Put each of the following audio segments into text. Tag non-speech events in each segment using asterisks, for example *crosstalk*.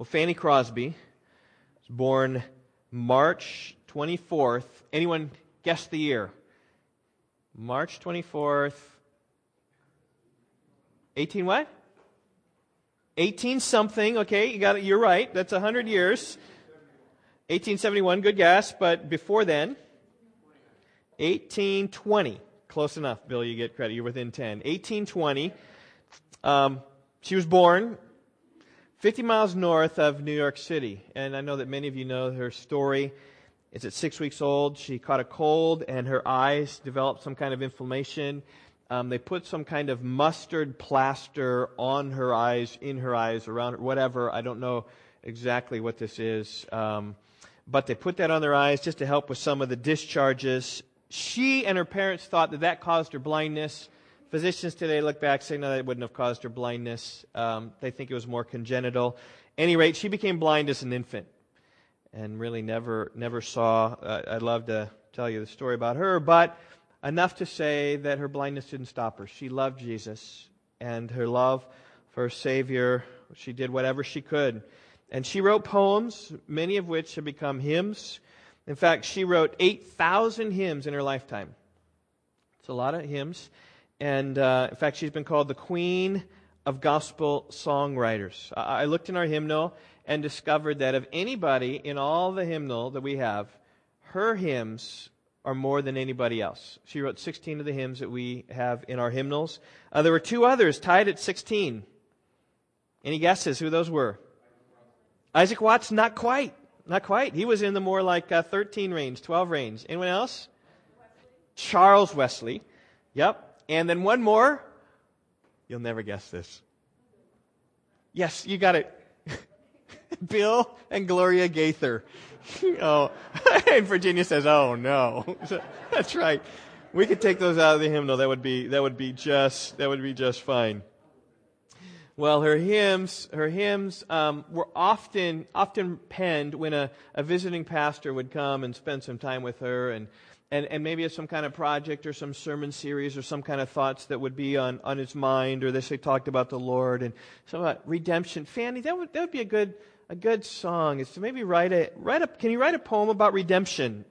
Well, Fanny Crosby was born March 24th. Anyone guess the year? March 24th. 18 what? 18 something. Okay, you got it. You're right. That's 100 years. 1871, good guess, but before then, 1820. Close enough, Bill. You get credit. You're within 10. 1820. Um, she was born 50 miles north of New York City. And I know that many of you know her story. It's at six weeks old. She caught a cold and her eyes developed some kind of inflammation. Um, they put some kind of mustard plaster on her eyes, in her eyes, around her, whatever. I don't know exactly what this is. Um, but they put that on their eyes just to help with some of the discharges. She and her parents thought that that caused her blindness. Physicians today look back saying, no, that wouldn't have caused her blindness. Um, they think it was more congenital. any rate, she became blind as an infant and really never, never saw. Uh, I'd love to tell you the story about her, but enough to say that her blindness didn't stop her. She loved Jesus and her love for her Savior. She did whatever she could. And she wrote poems, many of which have become hymns. In fact, she wrote 8,000 hymns in her lifetime. It's a lot of hymns. And uh, in fact, she's been called the Queen of Gospel Songwriters. I looked in our hymnal and discovered that of anybody in all the hymnal that we have, her hymns are more than anybody else. She wrote 16 of the hymns that we have in our hymnals. Uh, there were two others tied at 16. Any guesses who those were? Isaac Watts, not quite. Not quite. He was in the more like uh, 13 range, 12 range. Anyone else? Charles Wesley. Yep. And then one more. You'll never guess this. Yes, you got it. *laughs* Bill and Gloria Gaither. *laughs* oh, *laughs* and Virginia says, "Oh no." That's right. We could take those out of the hymnal. That would be that would be just that would be just fine. Well, her hymns, her hymns um, were often often penned when a, a visiting pastor would come and spend some time with her, and and, and maybe it's some kind of project or some sermon series or some kind of thoughts that would be on, on his mind, or they say talked about the Lord and some about redemption. Fanny, that would, that would be a good, a good song is to maybe write a, write a, can you write a poem about redemption?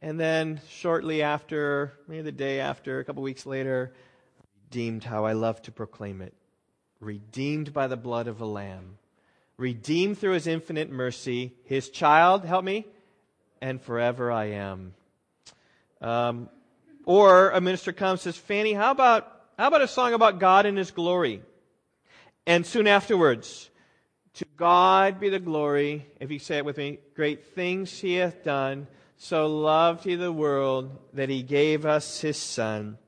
And then shortly after, maybe the day after, a couple weeks later, redeemed how I love to proclaim it. Redeemed by the blood of a lamb. Redeemed through his infinite mercy. His child, help me, and forever I am. Um, or a minister comes and says, Fanny, how about, how about a song about God and His glory? And soon afterwards, to God be the glory, if you say it with me, great things He hath done. So loved He the world that He gave us His Son,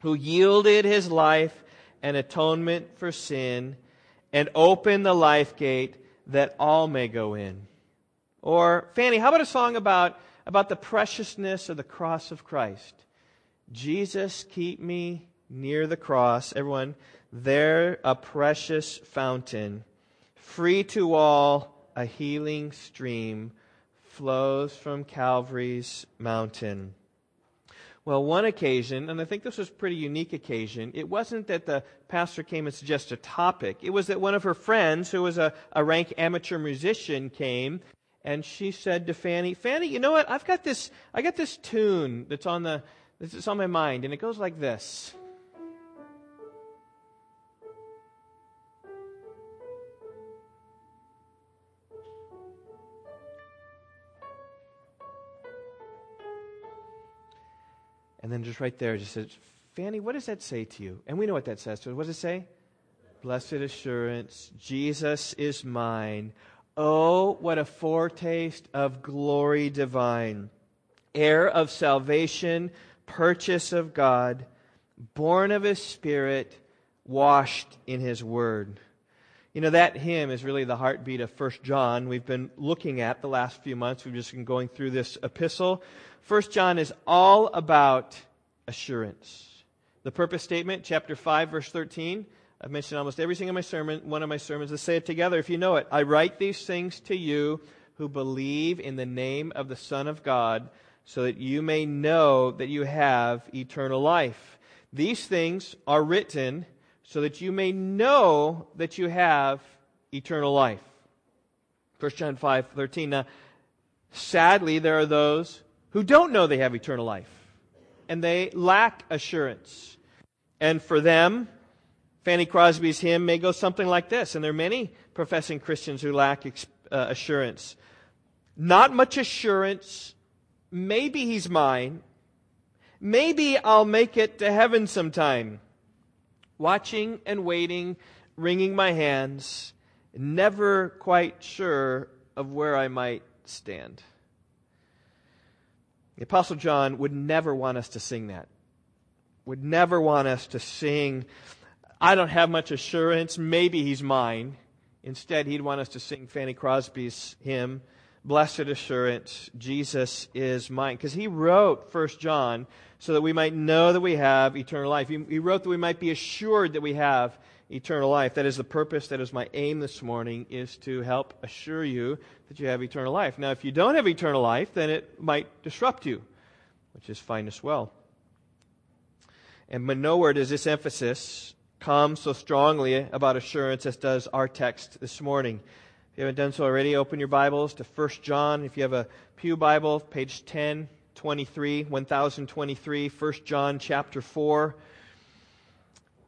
who yielded His life an atonement for sin and opened the life gate that all may go in. Or, Fanny, how about a song about about the preciousness of the cross of Christ. Jesus, keep me near the cross. Everyone, there a precious fountain, free to all, a healing stream flows from Calvary's mountain. Well, one occasion, and I think this was a pretty unique occasion, it wasn't that the pastor came and suggested a topic. It was that one of her friends, who was a, a rank amateur musician, came and she said to Fanny, Fanny, you know what? I've got this, I got this tune that's on the, that's on my mind, and it goes like this. And then just right there, just says, Fanny, what does that say to you? And we know what that says to us. What does it say? Blessed assurance, Jesus is mine. Oh, what a foretaste of glory divine, heir of salvation, purchase of God, born of His Spirit, washed in His Word. You know, that hymn is really the heartbeat of First John. We've been looking at the last few months. We've just been going through this epistle. First John is all about assurance. The purpose statement, chapter 5, verse 13 I've mentioned almost every single my sermon, one of my sermons. Let's say it together if you know it. I write these things to you who believe in the name of the Son of God, so that you may know that you have eternal life. These things are written so that you may know that you have eternal life. 1 John 5 13. Now, sadly, there are those who don't know they have eternal life, and they lack assurance. And for them, Fanny Crosby's hymn may go something like this, and there are many professing Christians who lack uh, assurance. Not much assurance. Maybe he's mine. Maybe I'll make it to heaven sometime. Watching and waiting, wringing my hands, never quite sure of where I might stand. The Apostle John would never want us to sing that. Would never want us to sing, I don't have much assurance, maybe he's mine. Instead, he'd want us to sing Fanny Crosby's hymn, Blessed Assurance, Jesus is mine. Because he wrote First John so that we might know that we have eternal life. He, he wrote that we might be assured that we have eternal life. That is the purpose, that is my aim this morning, is to help assure you that you have eternal life. Now, if you don't have eternal life, then it might disrupt you, which is fine as well. And nowhere does this emphasis come so strongly about assurance as does our text this morning. If you haven't done so already, open your Bibles to 1 John. If you have a Pew Bible, page 1023, 1023, 1 John chapter 4.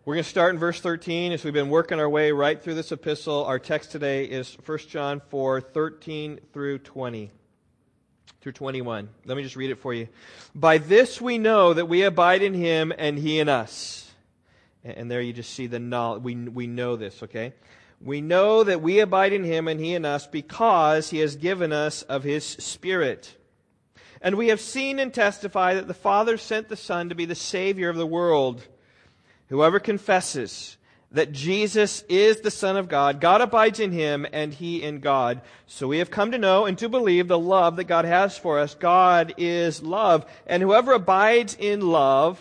We're going to start in verse 13 as we've been working our way right through this epistle. Our text today is 1 John 4, 13 through 20 through 21. Let me just read it for you. By this we know that we abide in him and he in us. And there you just see the knowledge. We, we know this, okay? We know that we abide in him and he in us because he has given us of his Spirit. And we have seen and testify that the Father sent the Son to be the Savior of the world. Whoever confesses that Jesus is the Son of God, God abides in him and he in God. So we have come to know and to believe the love that God has for us. God is love. And whoever abides in love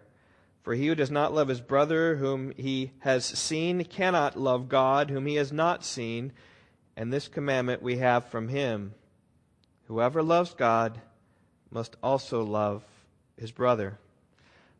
For he who does not love his brother whom he has seen cannot love God whom he has not seen. And this commandment we have from him Whoever loves God must also love his brother.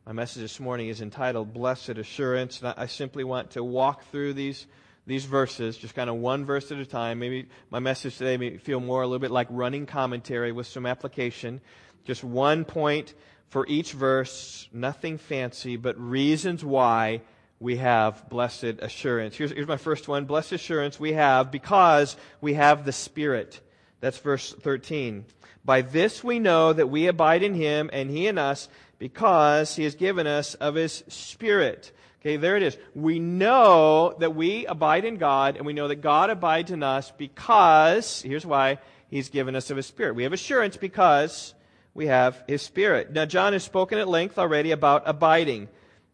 My message this morning is entitled Blessed Assurance. And I simply want to walk through these, these verses, just kind of one verse at a time. Maybe my message today may feel more a little bit like running commentary with some application. Just one point for each verse, nothing fancy, but reasons why we have blessed assurance. Here's, here's my first one. Blessed assurance we have because we have the Spirit. That's verse 13. By this we know that we abide in him and he in us because he has given us of his Spirit. Okay, there it is. We know that we abide in God, and we know that God abides in us because, here's why, he's given us of his Spirit. We have assurance because we have his Spirit. Now, John has spoken at length already about abiding.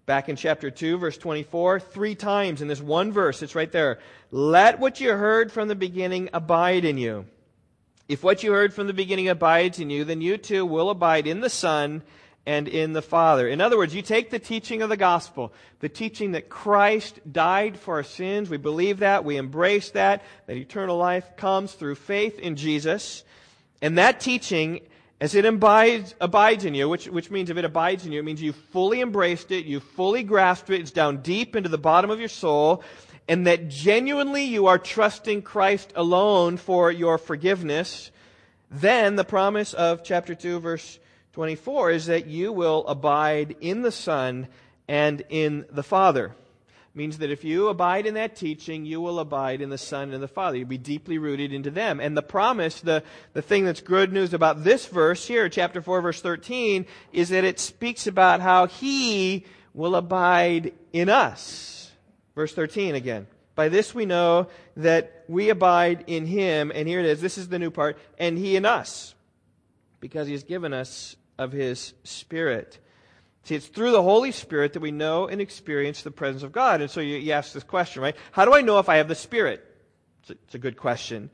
Back in chapter 2, verse 24, three times in this one verse, it's right there. Let what you heard from the beginning abide in you. If what you heard from the beginning abides in you, then you too will abide in the Son and in the Father. In other words, you take the teaching of the gospel, the teaching that Christ died for our sins. We believe that. We embrace that. That eternal life comes through faith in Jesus. And that teaching, as it abides, abides in you, which, which means if it abides in you, it means you've fully embraced it, you've fully grasped it, it's down deep into the bottom of your soul, and that genuinely you are trusting Christ alone for your forgiveness, then the promise of chapter 2, verse 24 is that you will abide in the Son and in the Father. Means that if you abide in that teaching, you will abide in the Son and the Father. You'll be deeply rooted into them. And the promise, the, the thing that's good news about this verse here, chapter 4, verse 13, is that it speaks about how He will abide in us. Verse 13 again. By this we know that we abide in Him, and here it is, this is the new part, and He in us, because He has given us of His Spirit. See, it's through the Holy Spirit that we know and experience the presence of God. And so you, you ask this question, right? How do I know if I have the Spirit? It's a, it's a good question.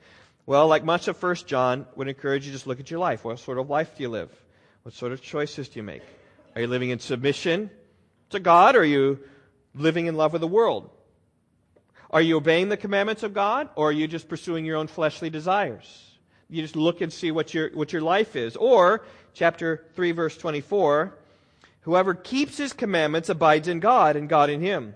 Well, like much of First John, would encourage you to just look at your life. What sort of life do you live? What sort of choices do you make? Are you living in submission to God? Or are you living in love with the world? Are you obeying the commandments of God? Or are you just pursuing your own fleshly desires? You just look and see what your, what your life is. Or, chapter 3, verse 24, whoever keeps his commandments abides in God, and God in him.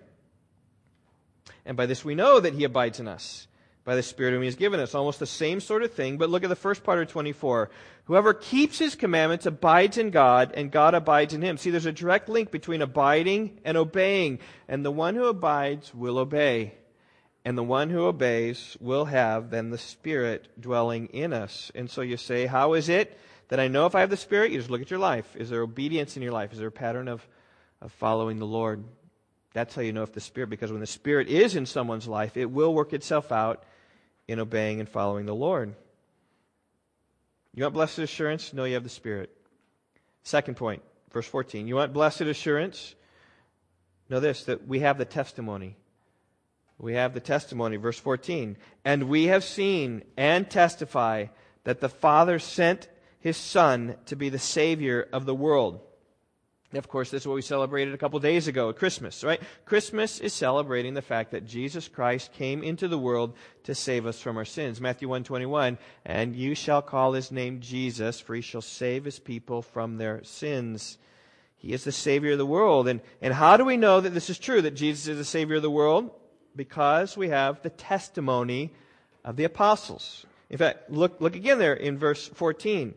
And by this we know that he abides in us by the Spirit whom He has given us. Almost the same sort of thing, but look at the first part of 24. Whoever keeps His commandments abides in God, and God abides in him. See, there's a direct link between abiding and obeying. And the one who abides will obey. And the one who obeys will have then the Spirit dwelling in us. And so you say, How is it that I know if I have the Spirit? You just look at your life. Is there obedience in your life? Is there a pattern of, of following the Lord? That's how you know if the Spirit, because when the Spirit is in someone's life, it will work itself out in obeying and following the Lord. You want blessed assurance? Know you have the Spirit. Second point, verse 14. You want blessed assurance? Know this, that we have the testimony. We have the testimony, verse 14. And we have seen and testify that the Father sent his Son to be the Savior of the world. Of course, this is what we celebrated a couple days ago at Christmas, right? Christmas is celebrating the fact that Jesus Christ came into the world to save us from our sins. Matthew 121, and you shall call his name Jesus, for he shall save his people from their sins. He is the Savior of the world. And, and how do we know that this is true, that Jesus is the Savior of the world? Because we have the testimony of the apostles. In fact, look, look again there in verse 14.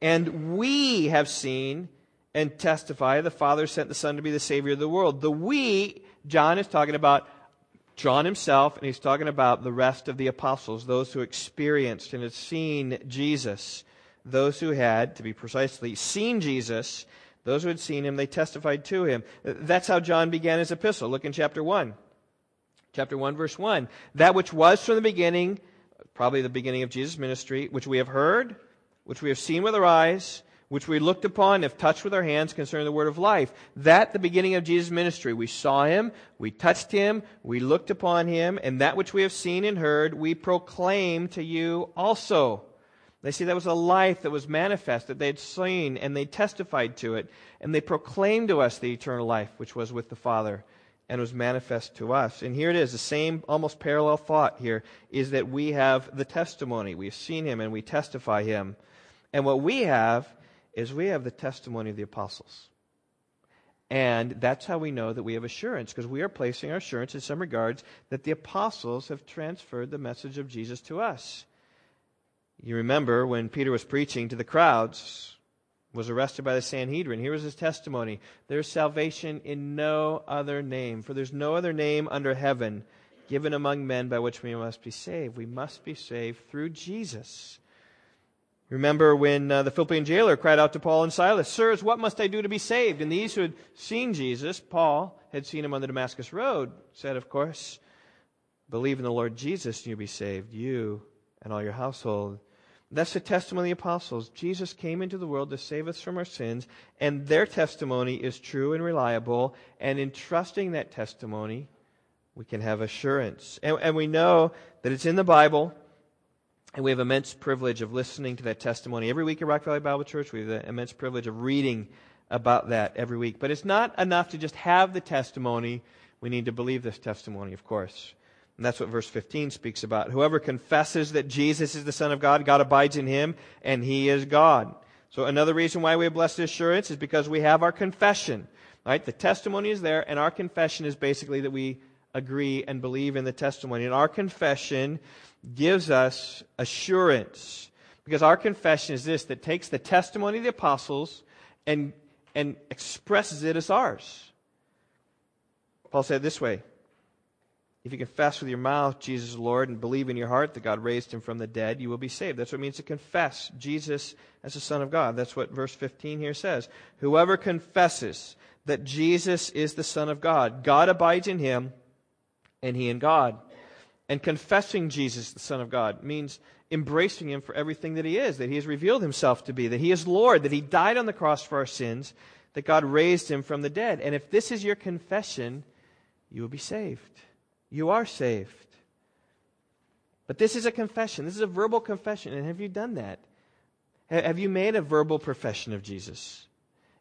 And we have seen and testify the Father sent the Son to be the Savior of the world. The we, John is talking about John himself, and he's talking about the rest of the apostles, those who experienced and had seen Jesus. Those who had, to be precisely, seen Jesus, those who had seen him, they testified to him. That's how John began his epistle. Look in chapter 1. Chapter 1, verse 1. That which was from the beginning, probably the beginning of Jesus' ministry, which we have heard, which we have seen with our eyes, which we looked upon, have touched with our hands concerning the word of life. That, the beginning of Jesus' ministry. We saw him, we touched him, we looked upon him, and that which we have seen and heard, we proclaim to you also. They see that was a life that was manifest, that they had seen, and they testified to it, and they proclaimed to us the eternal life which was with the Father and was manifest to us. And here it is, the same almost parallel thought here is that we have the testimony. We've seen him and we testify him. And what we have is we have the testimony of the apostles. And that's how we know that we have assurance, because we are placing our assurance in some regards that the apostles have transferred the message of Jesus to us. You remember when Peter was preaching to the crowds, was arrested by the Sanhedrin. Here was his testimony. There's salvation in no other name, for there's no other name under heaven given among men by which we must be saved. We must be saved through Jesus. Remember when uh, the Philippian jailer cried out to Paul and Silas, Sirs, what must I do to be saved? And these who had seen Jesus, Paul had seen him on the Damascus Road, said, Of course, believe in the Lord Jesus and you'll be saved, you and all your household. That's the testimony of the apostles. Jesus came into the world to save us from our sins, and their testimony is true and reliable. And in trusting that testimony, we can have assurance. And, and we know that it's in the Bible and we have immense privilege of listening to that testimony every week at Rock Valley Bible Church. We have the immense privilege of reading about that every week. But it's not enough to just have the testimony. We need to believe this testimony, of course. And that's what verse 15 speaks about. Whoever confesses that Jesus is the Son of God, God abides in him, and he is God. So another reason why we have blessed assurance is because we have our confession. Right? The testimony is there, and our confession is basically that we agree and believe in the testimony. And our confession gives us assurance. Because our confession is this that takes the testimony of the apostles and, and expresses it as ours. Paul said this way If you confess with your mouth Jesus is Lord and believe in your heart that God raised him from the dead, you will be saved. That's what it means to confess Jesus as the Son of God. That's what verse 15 here says. Whoever confesses that Jesus is the Son of God, God abides in him, and he in God. And confessing Jesus, the Son of God, means embracing him for everything that he is, that he has revealed himself to be, that he is Lord, that he died on the cross for our sins, that God raised him from the dead. And if this is your confession, you will be saved. You are saved. But this is a confession. This is a verbal confession. And have you done that? Have you made a verbal profession of Jesus?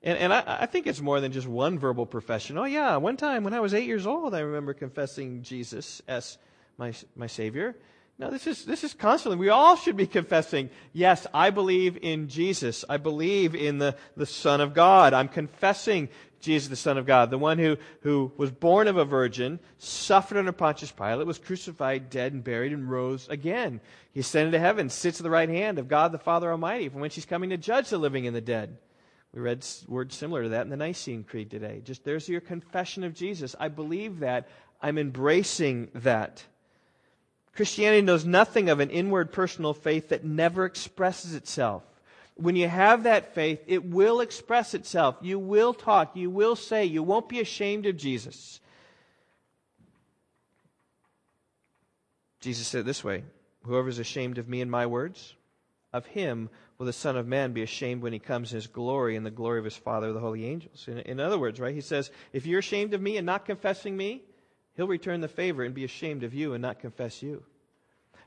And, and I, I, think it's more than just one verbal profession. Oh, yeah, one time when I was eight years old, I remember confessing Jesus as my, my Savior. No, this is, this is constantly. We all should be confessing, yes, I believe in Jesus. I believe in the, the Son of God. I'm confessing Jesus, the Son of God, the one who, who was born of a virgin, suffered under Pontius Pilate, was crucified, dead, and buried, and rose again. He ascended to heaven, sits at the right hand of God the Father Almighty, from which he's coming to judge the living and the dead. We read words similar to that in the Nicene Creed today. Just there's your confession of Jesus. I believe that. I'm embracing that. Christianity knows nothing of an inward personal faith that never expresses itself. When you have that faith, it will express itself. You will talk. You will say. You won't be ashamed of Jesus. Jesus said it this way Whoever is ashamed of me and my words, of him will the Son of Man be ashamed when he comes in his glory and the glory of his Father, the holy angels. In, in other words, right, he says, if you're ashamed of me and not confessing me, he'll return the favor and be ashamed of you and not confess you.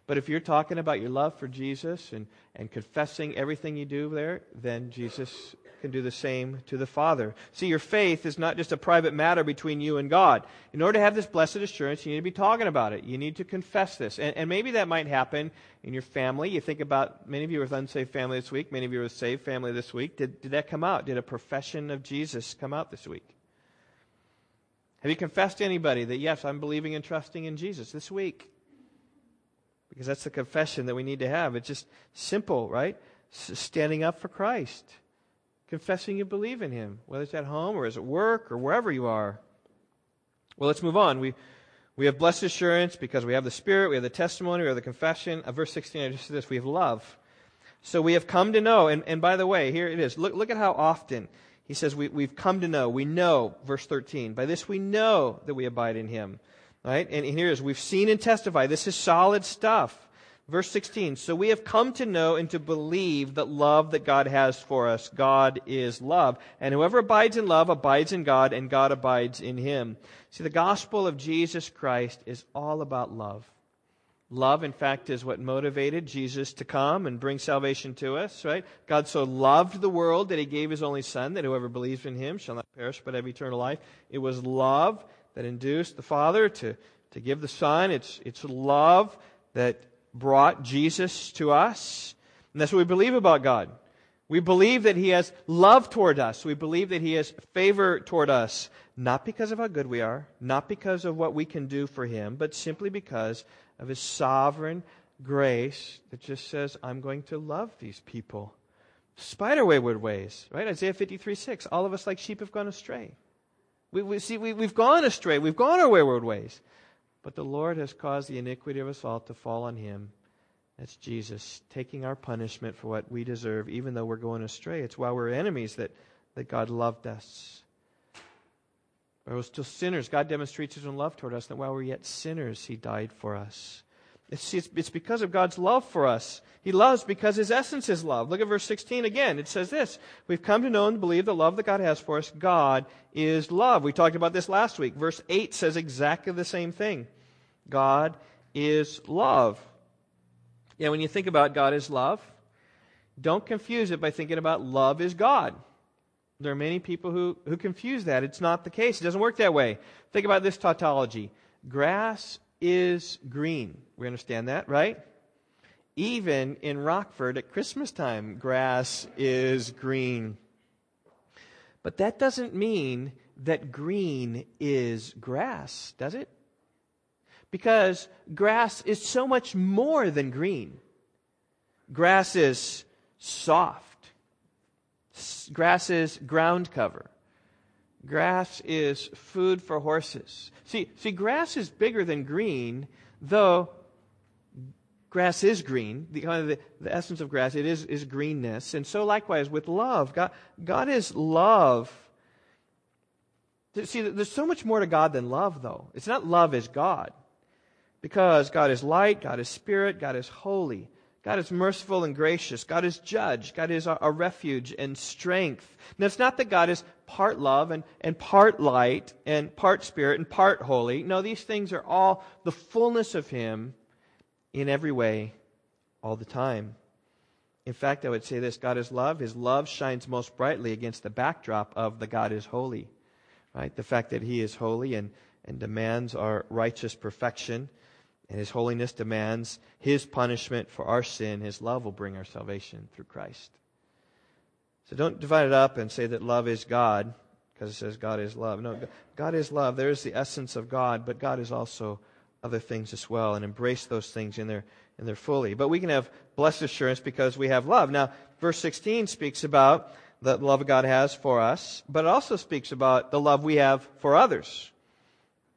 But if you're talking about your love for Jesus and, and confessing everything you do there, then Jesus can do the same to the Father. See, your faith is not just a private matter between you and God. In order to have this blessed assurance, you need to be talking about it. You need to confess this. And, and maybe that might happen in your family. You think about many of you with unsaved family this week, many of you with saved family this week. Did, did that come out? Did a profession of Jesus come out this week? Have you confessed to anybody that, yes, I'm believing and trusting in Jesus this week? Because that's the confession that we need to have. It's just simple, right? S- standing up for Christ. Confessing you believe in Him, whether it's at home or is at work or wherever you are. Well, let's move on. We, we have blessed assurance because we have the Spirit, we have the testimony, we have the confession. Uh, verse 16, I just said this, we have love. So we have come to know, and, and by the way, here it is. Look, look at how often he says we, we've come to know. We know, verse 13. By this we know that we abide in him. Right? And here is, we've seen and testified. This is solid stuff. Verse 16. So we have come to know and to believe that love that God has for us. God is love. And whoever abides in love abides in God and God abides in him. See, the gospel of Jesus Christ is all about love. Love, in fact, is what motivated Jesus to come and bring salvation to us, right? God so loved the world that he gave his only Son, that whoever believes in him shall not perish but have eternal life. It was love that induced the Father to, to give the Son. It's, it's love that brought Jesus to us. And that's what we believe about God. We believe that He has love toward us. We believe that He has favor toward us, not because of how good we are, not because of what we can do for Him, but simply because of His sovereign grace that just says, I'm going to love these people. Spider wayward ways, right? Isaiah 53 6. All of us like sheep have gone astray. We, we see, we, we've gone astray. We've gone our wayward ways. But the Lord has caused the iniquity of us all to fall on him. That's Jesus taking our punishment for what we deserve, even though we're going astray. It's while we're enemies that, that God loved us. We're still sinners, God demonstrates his own love toward us, that while we're yet sinners, he died for us. It's, it's because of God's love for us. He loves because his essence is love. Look at verse 16 again. It says this We've come to know and believe the love that God has for us. God is love. We talked about this last week. Verse 8 says exactly the same thing God is love. Yeah, when you think about God is love, don't confuse it by thinking about love is God. There are many people who, who confuse that. It's not the case. It doesn't work that way. Think about this tautology grass is green. We understand that, right? Even in Rockford at Christmas time, grass is green. But that doesn't mean that green is grass, does it? Because grass is so much more than green. Grass is soft. Grass is ground cover. Grass is food for horses. See, see, grass is bigger than green, though grass is green. The, kind of the, the essence of grass, it is, is greenness. And so likewise with love. God, God is love. See, there's so much more to God than love, though. It's not love is God. Because God is light, God is spirit, God is holy. God is merciful and gracious. God is judge. God is a, a refuge and strength. Now, it's not that God is part love and, and part light and part spirit and part holy. No, these things are all the fullness of Him in every way, all the time. In fact, I would say this God is love. His love shines most brightly against the backdrop of the God is holy. Right? The fact that He is holy and, and demands our righteous perfection, and His holiness demands His punishment for our sin. His love will bring our salvation through Christ. So don't divide it up and say that love is God, because it says God is love. No, God is love. There is the essence of God, but God is also other things as well, and embrace those things in their in they're fully. But we can have blessed assurance because we have love. Now, verse 16 speaks about the love God has for us, but it also speaks about the love we have for others.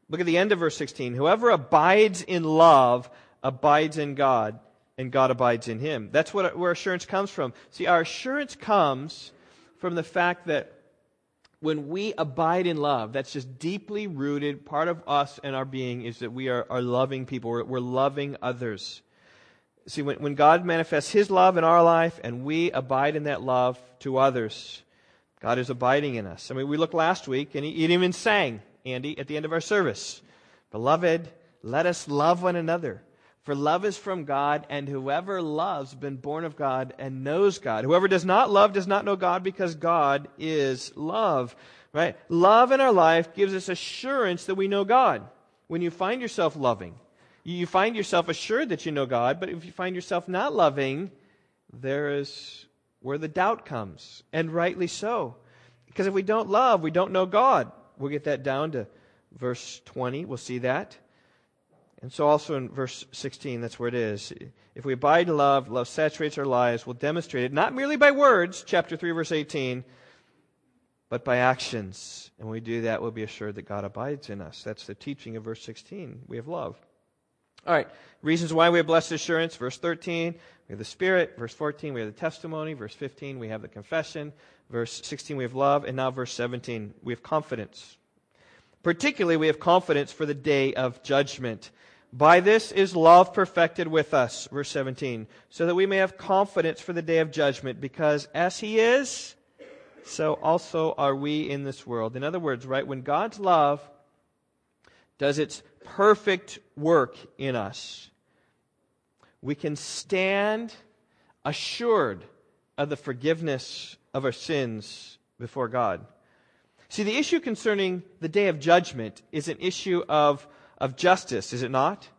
Look at the end of verse 16. Whoever abides in love abides in God, and God abides in him. That's what, where assurance comes from. See, our assurance comes from the fact that when we abide in love, that's just deeply rooted, part of us and our being is that we are, are loving people. We're, we're loving others. See, when, when God manifests His love in our life and we abide in that love to others, God is abiding in us. I mean, we looked last week and he, he even sang, Andy, at the end of our service Beloved, let us love one another. For love is from God, and whoever loves been born of God and knows God. Whoever does not love does not know God because God is love. Right? Love in our life gives us assurance that we know God. When you find yourself loving, you find yourself assured that you know God, but if you find yourself not loving, there is where the doubt comes, and rightly so. Because if we don't love, we don't know God. We'll get that down to verse 20. We'll see that. And so, also in verse 16, that's where it is. If we abide in love, love saturates our lives, we'll demonstrate it, not merely by words, chapter 3, verse 18, but by actions. And when we do that, we'll be assured that God abides in us. That's the teaching of verse 16. We have love. All right, reasons why we have blessed assurance. Verse 13, we have the Spirit. Verse 14, we have the testimony. Verse 15, we have the confession. Verse 16, we have love. And now, verse 17, we have confidence. Particularly, we have confidence for the day of judgment. By this is love perfected with us, verse 17, so that we may have confidence for the day of judgment, because as He is, so also are we in this world. In other words, right, when God's love does its perfect work in us, we can stand assured of the forgiveness of our sins before God. See, the issue concerning the day of judgment is an issue of, of justice, is it not?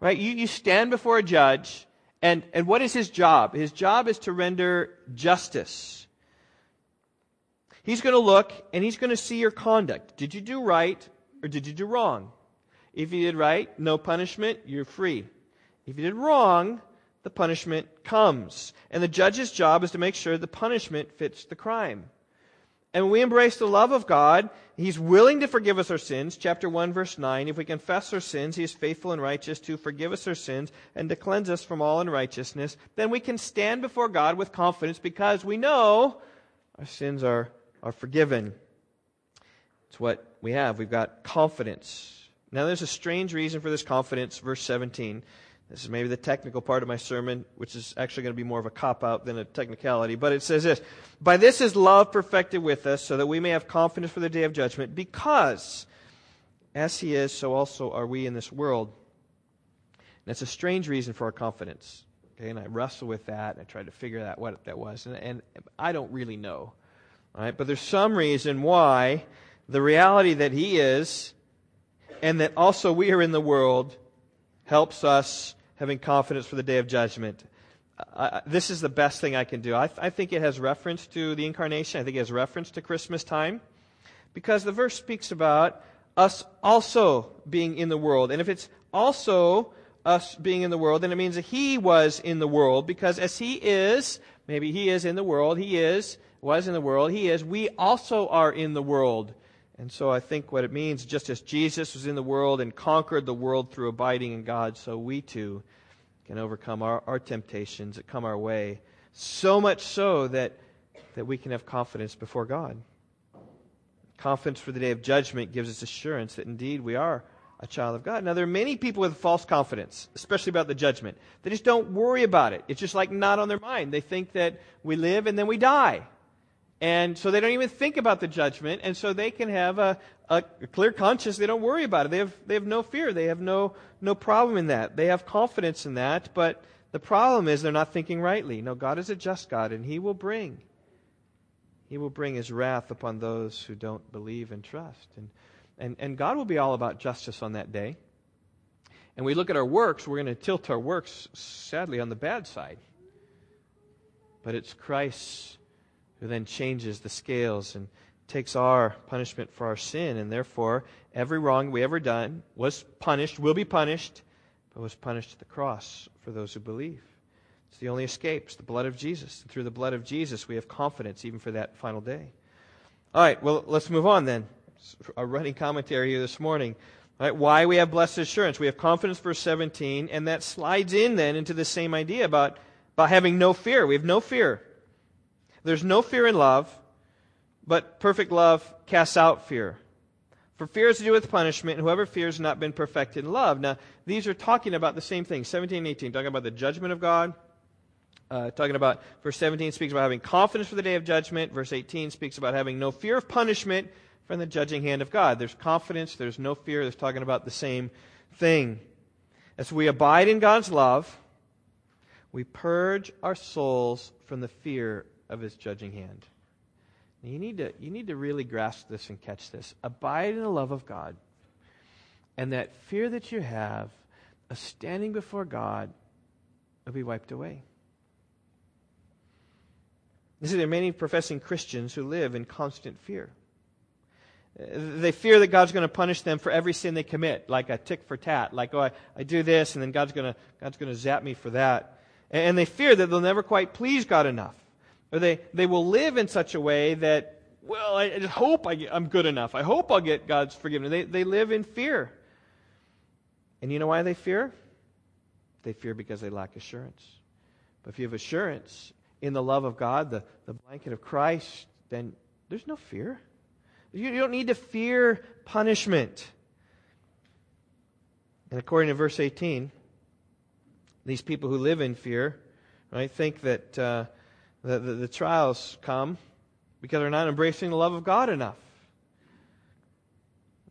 Right? You, you stand before a judge, and, and what is his job? His job is to render justice. He's going to look and he's going to see your conduct. Did you do right or did you do wrong? If you did right, no punishment, you're free. If you did wrong, the punishment comes. And the judge's job is to make sure the punishment fits the crime. And when we embrace the love of God, He's willing to forgive us our sins. Chapter 1, verse 9. If we confess our sins, He is faithful and righteous to forgive us our sins and to cleanse us from all unrighteousness. Then we can stand before God with confidence because we know our sins are, are forgiven. It's what we have. We've got confidence. Now, there's a strange reason for this confidence, verse 17. This is maybe the technical part of my sermon, which is actually going to be more of a cop out than a technicality. But it says this By this is love perfected with us, so that we may have confidence for the day of judgment, because as He is, so also are we in this world. And a strange reason for our confidence. Okay, and I wrestle with that, and I tried to figure out what that was, and, and I don't really know. All right, but there's some reason why the reality that He is and that also we are in the world helps us having confidence for the day of judgment. This is the best thing I can do. I, th- I think it has reference to the incarnation. I think it has reference to Christmas time because the verse speaks about us also being in the world. And if it's also us being in the world, then it means that He was in the world because as He is, maybe He is in the world, He is, was in the world, He is, we also are in the world. And so I think what it means, just as Jesus was in the world and conquered the world through abiding in God, so we too can overcome our, our temptations that come our way. So much so that, that we can have confidence before God. Confidence for the day of judgment gives us assurance that indeed we are a child of God. Now, there are many people with false confidence, especially about the judgment. They just don't worry about it. It's just like not on their mind. They think that we live and then we die. And so they don't even think about the judgment, and so they can have a, a, clear conscience. They don't worry about it. They have, they have no fear. They have no, no problem in that. They have confidence in that, but the problem is they're not thinking rightly. No, God is a just God, and He will bring. He will bring His wrath upon those who don't believe and trust. And, and, and God will be all about justice on that day. And we look at our works, we're going to tilt our works, sadly, on the bad side. But it's Christ who then changes the scales and takes our punishment for our sin. And therefore, every wrong we ever done was punished, will be punished, but was punished at the cross for those who believe. It's the only escape. It's the blood of Jesus. And through the blood of Jesus, we have confidence even for that final day. All right, well, let's move on then. A running commentary here this morning. Why we have blessed assurance. We have confidence, verse 17, and that slides in then into the same idea about, about having no fear. We have no fear. There's no fear in love, but perfect love casts out fear. For fear is to do with punishment, and whoever fears has not been perfected in love. Now, these are talking about the same thing. 17 and 18, talking about the judgment of God. Uh, talking about, verse 17 speaks about having confidence for the day of judgment. Verse 18 speaks about having no fear of punishment from the judging hand of God. There's confidence, there's no fear. There's talking about the same thing. As we abide in God's love, we purge our souls from the fear of his judging hand. Now you need to you need to really grasp this and catch this. Abide in the love of God. And that fear that you have of standing before God will be wiped away. You see, there are many professing Christians who live in constant fear. They fear that God's going to punish them for every sin they commit, like a tick for tat, like, oh, I, I do this, and then God's going to, God's going to zap me for that. And they fear that they'll never quite please God enough. Or they, they will live in such a way that, well, I, just hope I get, I'm good enough. I hope I'll get God's forgiveness. They, they live in fear. And you know why they fear? They fear because they lack assurance. But if you have assurance in the love of God, the, the blanket of Christ, then there's no fear. You, you don't need to fear punishment. And according to verse 18, these people who live in fear, right, think that uh, the, the, the trials come because they're not embracing the love of God enough.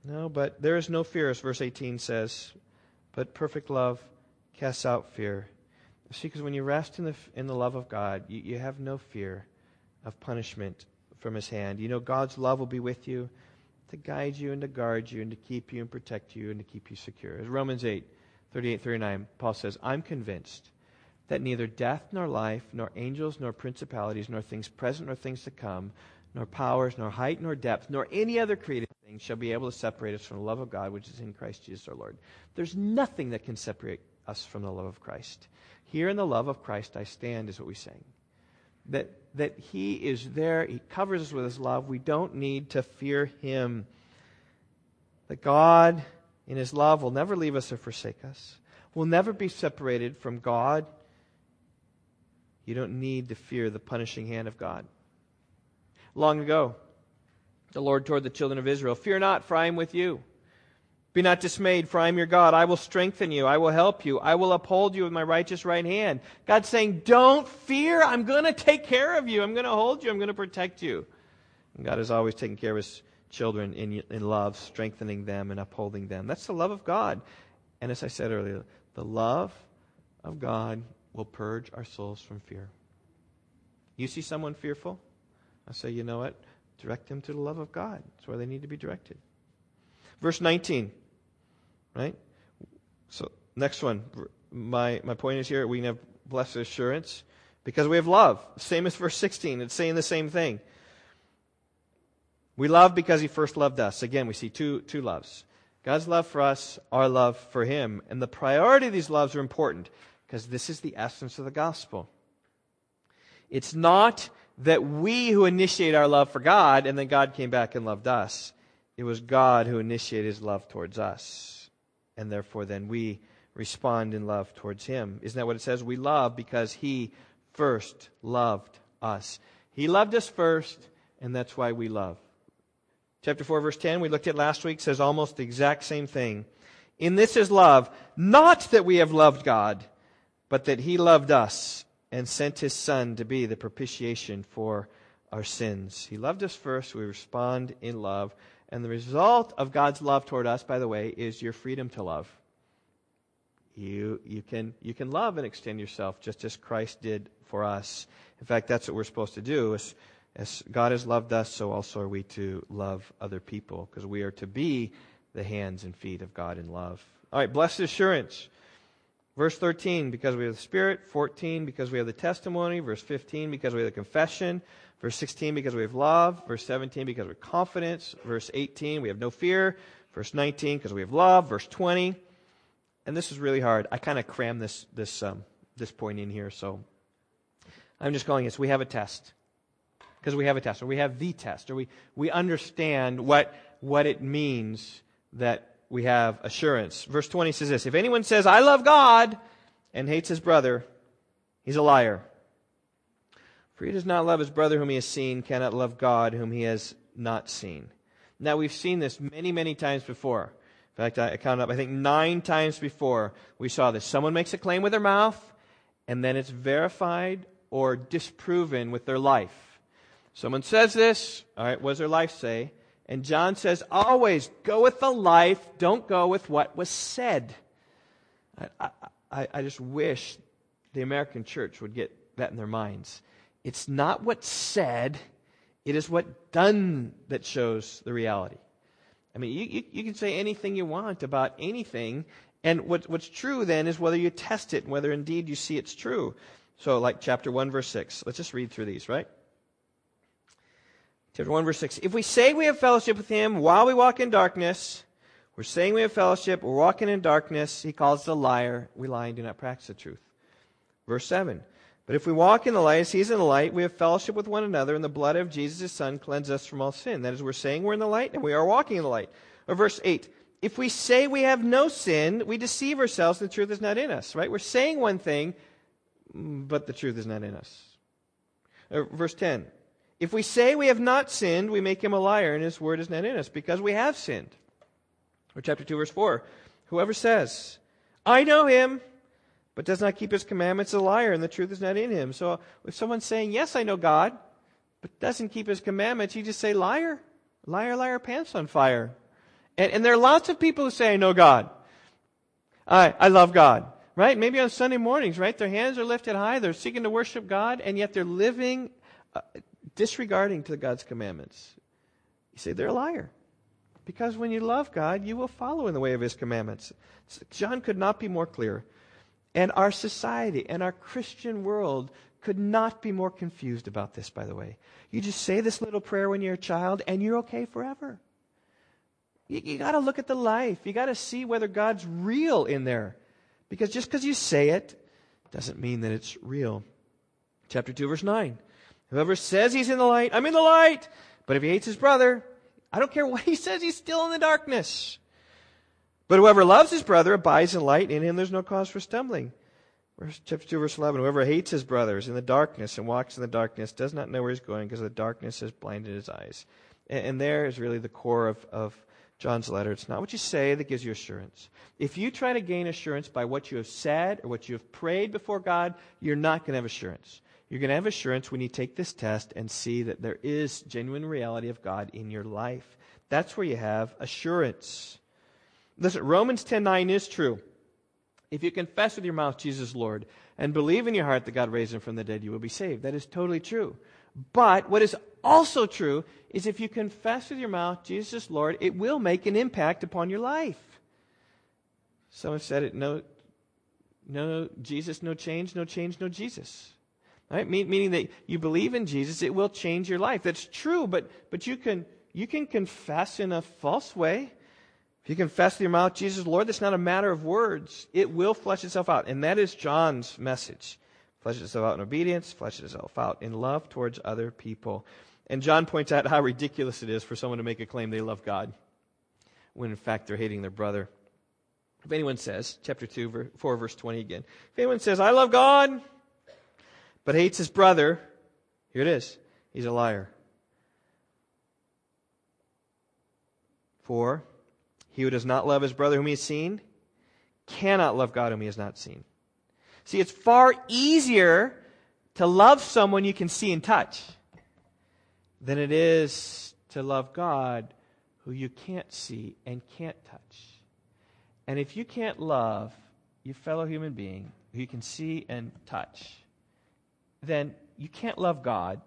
No, but there is no fear, as verse 18 says, but perfect love casts out fear. See, because when you rest in the, in the love of God, you, you have no fear of punishment from His hand. You know God's love will be with you to guide you and to guard you and to keep you and protect you and to keep you secure. As Romans 8, 38, 39, Paul says, I'm convinced that neither death nor life, nor angels nor principalities, nor things present nor things to come, nor powers, nor height nor depth, nor any other created thing shall be able to separate us from the love of God which is in Christ Jesus our Lord. There's nothing that can separate us from the love of Christ. Here in the love of Christ I stand, is what we sing. That, that He is there, He covers us with His love. We don't need to fear Him. That God, in His love, will never leave us or forsake us. We'll never be separated from God you don't need to fear the punishing hand of God. Long ago, the Lord told the children of Israel, Fear not, for I am with you. Be not dismayed, for I am your God. I will strengthen you. I will help you. I will uphold you with my righteous right hand. God's saying, Don't fear. I'm going to take care of you. I'm going to hold you. I'm going to protect you. And God is always taking care of his children in, in love, strengthening them and upholding them. That's the love of God. And as I said earlier, the love of God will purge our souls from fear. You see someone fearful? I say, you know what? Direct them to the love of God. That's where they need to be directed. Verse 19, right? So, next one. My, my point is here we have blessed assurance because we have love. Same as verse 16. It's saying the same thing. We love because he first loved us. Again, we see two, two loves. God's love for us, our love for him. And the priority of these loves are important because this is the essence of the gospel. It's not that we who initiate our love for God and then God came back and loved us. It was God who initiated his love towards us. And therefore, then we respond in love towards him. Isn't that what it says? We love because he first loved us. He loved us first, and that's why we love. Chapter 4, verse 10, we looked at last week, says almost the exact same thing. In this is love, not that we have loved God but that he loved us and sent his Son to be the propitiation for our sins. He loved us first. We respond in love. And the result of God's love toward us, by the way, is your freedom to love. You, you, can, you can love and extend yourself just as Christ did for us. In fact, that's what we're supposed to do. As, as God has loved us, so also are we to love other people, because we are to be the hands and feet of God in love. All right, blessed assurance. Verse 13, because we have the Spirit. 14, because we have the testimony. Verse 15, because we have the confession. Verse 16, because we have love. Verse 17, because we have confidence. Verse 18, we have no fear. Verse 19, because we have love. Verse 20, and this is really hard. I kind of crammed this, this, um, this point in here, so I'm just calling this we have a test. Because we have a test, or we have the test, or we, we understand what, what it means that we have assurance. Verse 20 says this If anyone says, I love God, and hates his brother, he's a liar. For he does not love his brother whom he has seen, cannot love God whom he has not seen. Now, we've seen this many, many times before. In fact, I counted up, I think, nine times before we saw this. Someone makes a claim with their mouth, and then it's verified or disproven with their life. Someone says this, all right, what does their life say? And John says, always go with the life, don't go with what was said. I, I, I just wish the American church would get that in their minds. It's not what's said, it is what done that shows the reality. I mean, you, you, you can say anything you want about anything, and what, what's true then is whether you test it and whether indeed you see it's true. So, like chapter 1, verse 6. Let's just read through these, right? Chapter 1, verse 6. If we say we have fellowship with him while we walk in darkness, we're saying we have fellowship, we're walking in darkness, he calls us a liar. We lie and do not practice the truth. Verse 7. But if we walk in the light as he's in the light, we have fellowship with one another, and the blood of Jesus, his son, cleanses us from all sin. That is, we're saying we're in the light, and we are walking in the light. Or verse 8. If we say we have no sin, we deceive ourselves, and the truth is not in us. Right? We're saying one thing, but the truth is not in us. Verse 10. If we say we have not sinned, we make him a liar, and his word is not in us, because we have sinned. Or chapter 2, verse 4. Whoever says, I know him, but does not keep his commandments, is a liar, and the truth is not in him. So if someone's saying, Yes, I know God, but doesn't keep his commandments, you just say, Liar. Liar, liar, pants on fire. And, and there are lots of people who say, I know God. I, I love God. Right? Maybe on Sunday mornings, right? Their hands are lifted high. They're seeking to worship God, and yet they're living uh, disregarding to God's commandments. You say they're a liar. Because when you love God, you will follow in the way of his commandments. John could not be more clear. And our society and our Christian world could not be more confused about this, by the way. You just say this little prayer when you're a child, and you're okay forever. You, you got to look at the life. You got to see whether God's real in there. Because just because you say it doesn't mean that it's real. Chapter 2, verse 9. Whoever says he's in the light, I'm in the light. But if he hates his brother, I don't care what he says, he's still in the darkness. But whoever loves his brother abides in light, in him there's no cause for stumbling. Verse, chapter 2, verse 11. Whoever hates his brother is in the darkness and walks in the darkness, does not know where he's going because the darkness has blinded his eyes. And, and there is really the core of, of John's letter. It's not what you say that gives you assurance. If you try to gain assurance by what you have said or what you have prayed before God, you're not going to have assurance. You're going to have assurance when you take this test and see that there is genuine reality of God in your life. That's where you have assurance. Listen, Romans 10:9 is true. If you confess with your mouth Jesus Lord and believe in your heart that God raised him from the dead, you will be saved. That is totally true. But what is also true is if you confess with your mouth Jesus Lord, it will make an impact upon your life. Someone said it no no Jesus, no change, no change, no Jesus. Right? Meaning that you believe in Jesus, it will change your life. That's true, but, but you, can, you can confess in a false way. If you confess with your mouth, Jesus Lord, that's not a matter of words. It will flesh itself out. And that is John's message. Flesh itself out in obedience, flesh itself out in love towards other people. And John points out how ridiculous it is for someone to make a claim they love God when in fact they're hating their brother. If anyone says, chapter 2, 4, verse 20 again, if anyone says, I love God, but hates his brother, here it is, he's a liar. For he who does not love his brother whom he has seen cannot love God whom he has not seen. See, it's far easier to love someone you can see and touch. than it is to love God who you can't see and can't touch. And if you can't love your fellow human being who you can see and touch, then you can't love God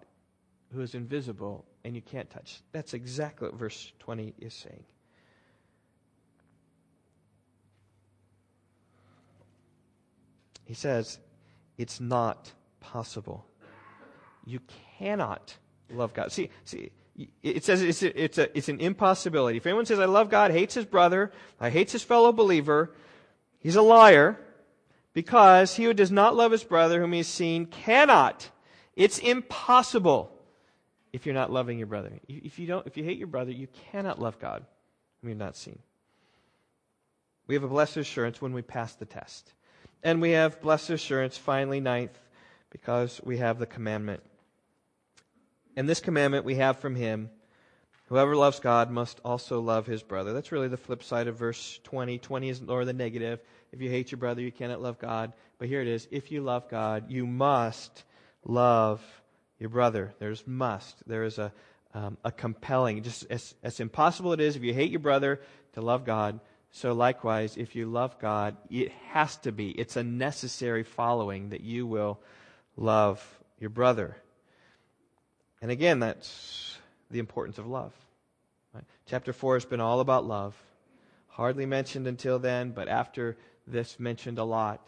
who is invisible and you can't touch. That's exactly what verse 20 is saying. He says, it's not possible. You cannot love God. See, see it says it's, a, it's, a, it's an impossibility. If anyone says, I love God, hates his brother, I hates his fellow believer, he's a liar because he who does not love his brother whom he has seen cannot. It's impossible if you're not loving your brother. If you don't, if you hate your brother, you cannot love God whom you've not seen. We have a blessed assurance when we pass the test. And we have blessed assurance, finally, ninth, because we have the commandment. And this commandment we have from him whoever loves God must also love his brother. That's really the flip side of verse 20. 20 is more the negative. If you hate your brother, you cannot love God. But here it is if you love God, you must love your brother. There's must. There is a, um, a compelling, just as, as impossible it is if you hate your brother to love God. So likewise, if you love God, it has to be, it's a necessary following that you will love your brother. And again, that's the importance of love. Right? Chapter 4 has been all about love. Hardly mentioned until then, but after this, mentioned a lot.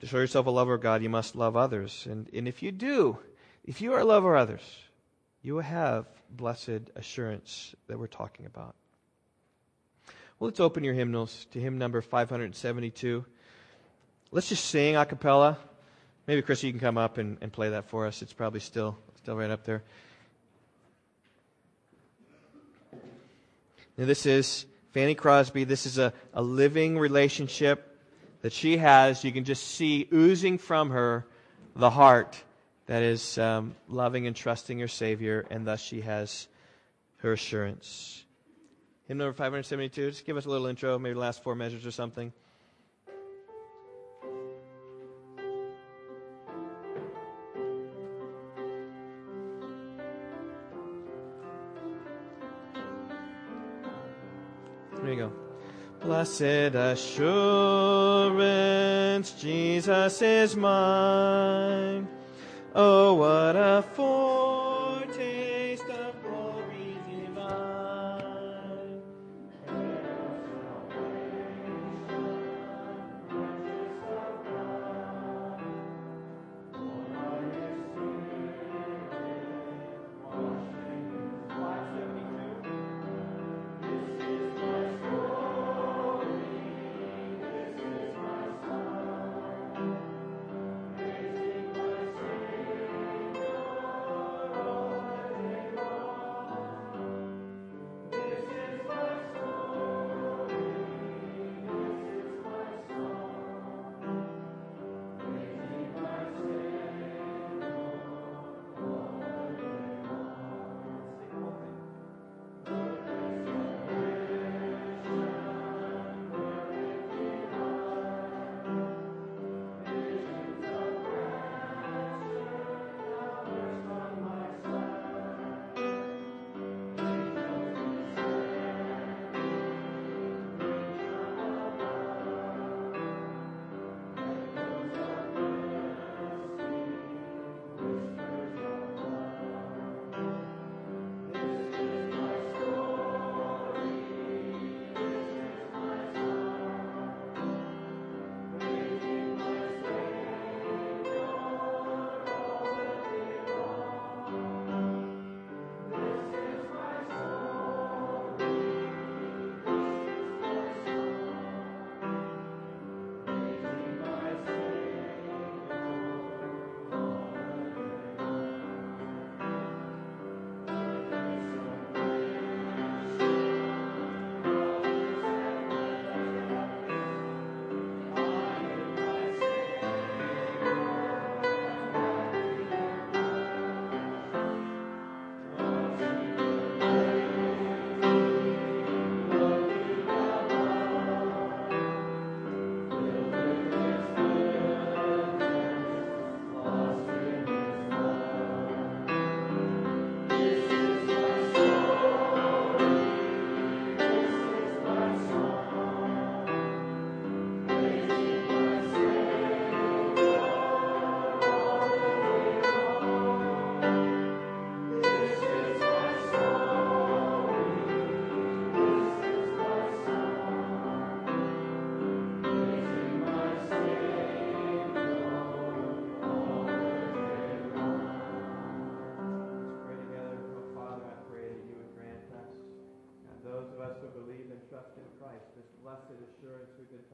To show yourself a lover of God, you must love others. And, and if you do, if you are a lover of others, you will have blessed assurance that we're talking about. Well, let's open your hymnals to hymn number 572. Let's just sing a cappella. Maybe, Chris, you can come up and, and play that for us. It's probably still, still right up there. Now, this is Fanny Crosby. This is a, a living relationship that she has, you can just see oozing from her the heart that is um, loving and trusting her Savior, and thus she has her assurance. Hymn number 572, just give us a little intro, maybe the last four measures or something. Blessed assurance, Jesus is mine. Oh, what a foretaste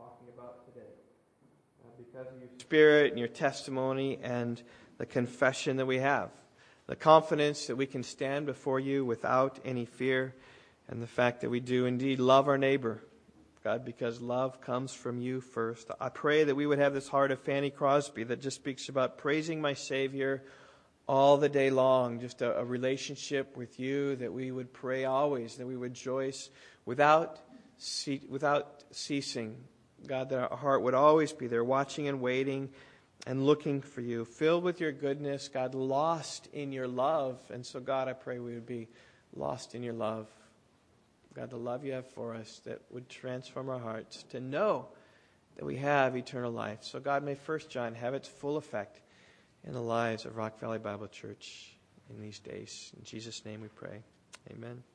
talking about today. Uh, because of your spirit and your testimony and the confession that we have, the confidence that we can stand before you without any fear, and the fact that we do indeed love our neighbor. God, because love comes from you first. I pray that we would have this heart of Fanny Crosby that just speaks about praising my Savior all the day long, just a, a relationship with you, that we would pray always, that we would rejoice without, without ceasing. God, that our heart would always be there, watching and waiting and looking for you, filled with your goodness, God, lost in your love. And so, God, I pray we would be lost in your love. God, the love you have for us that would transform our hearts to know that we have eternal life. So, God, may First John have its full effect in the lives of Rock Valley Bible Church in these days. In Jesus' name we pray. Amen.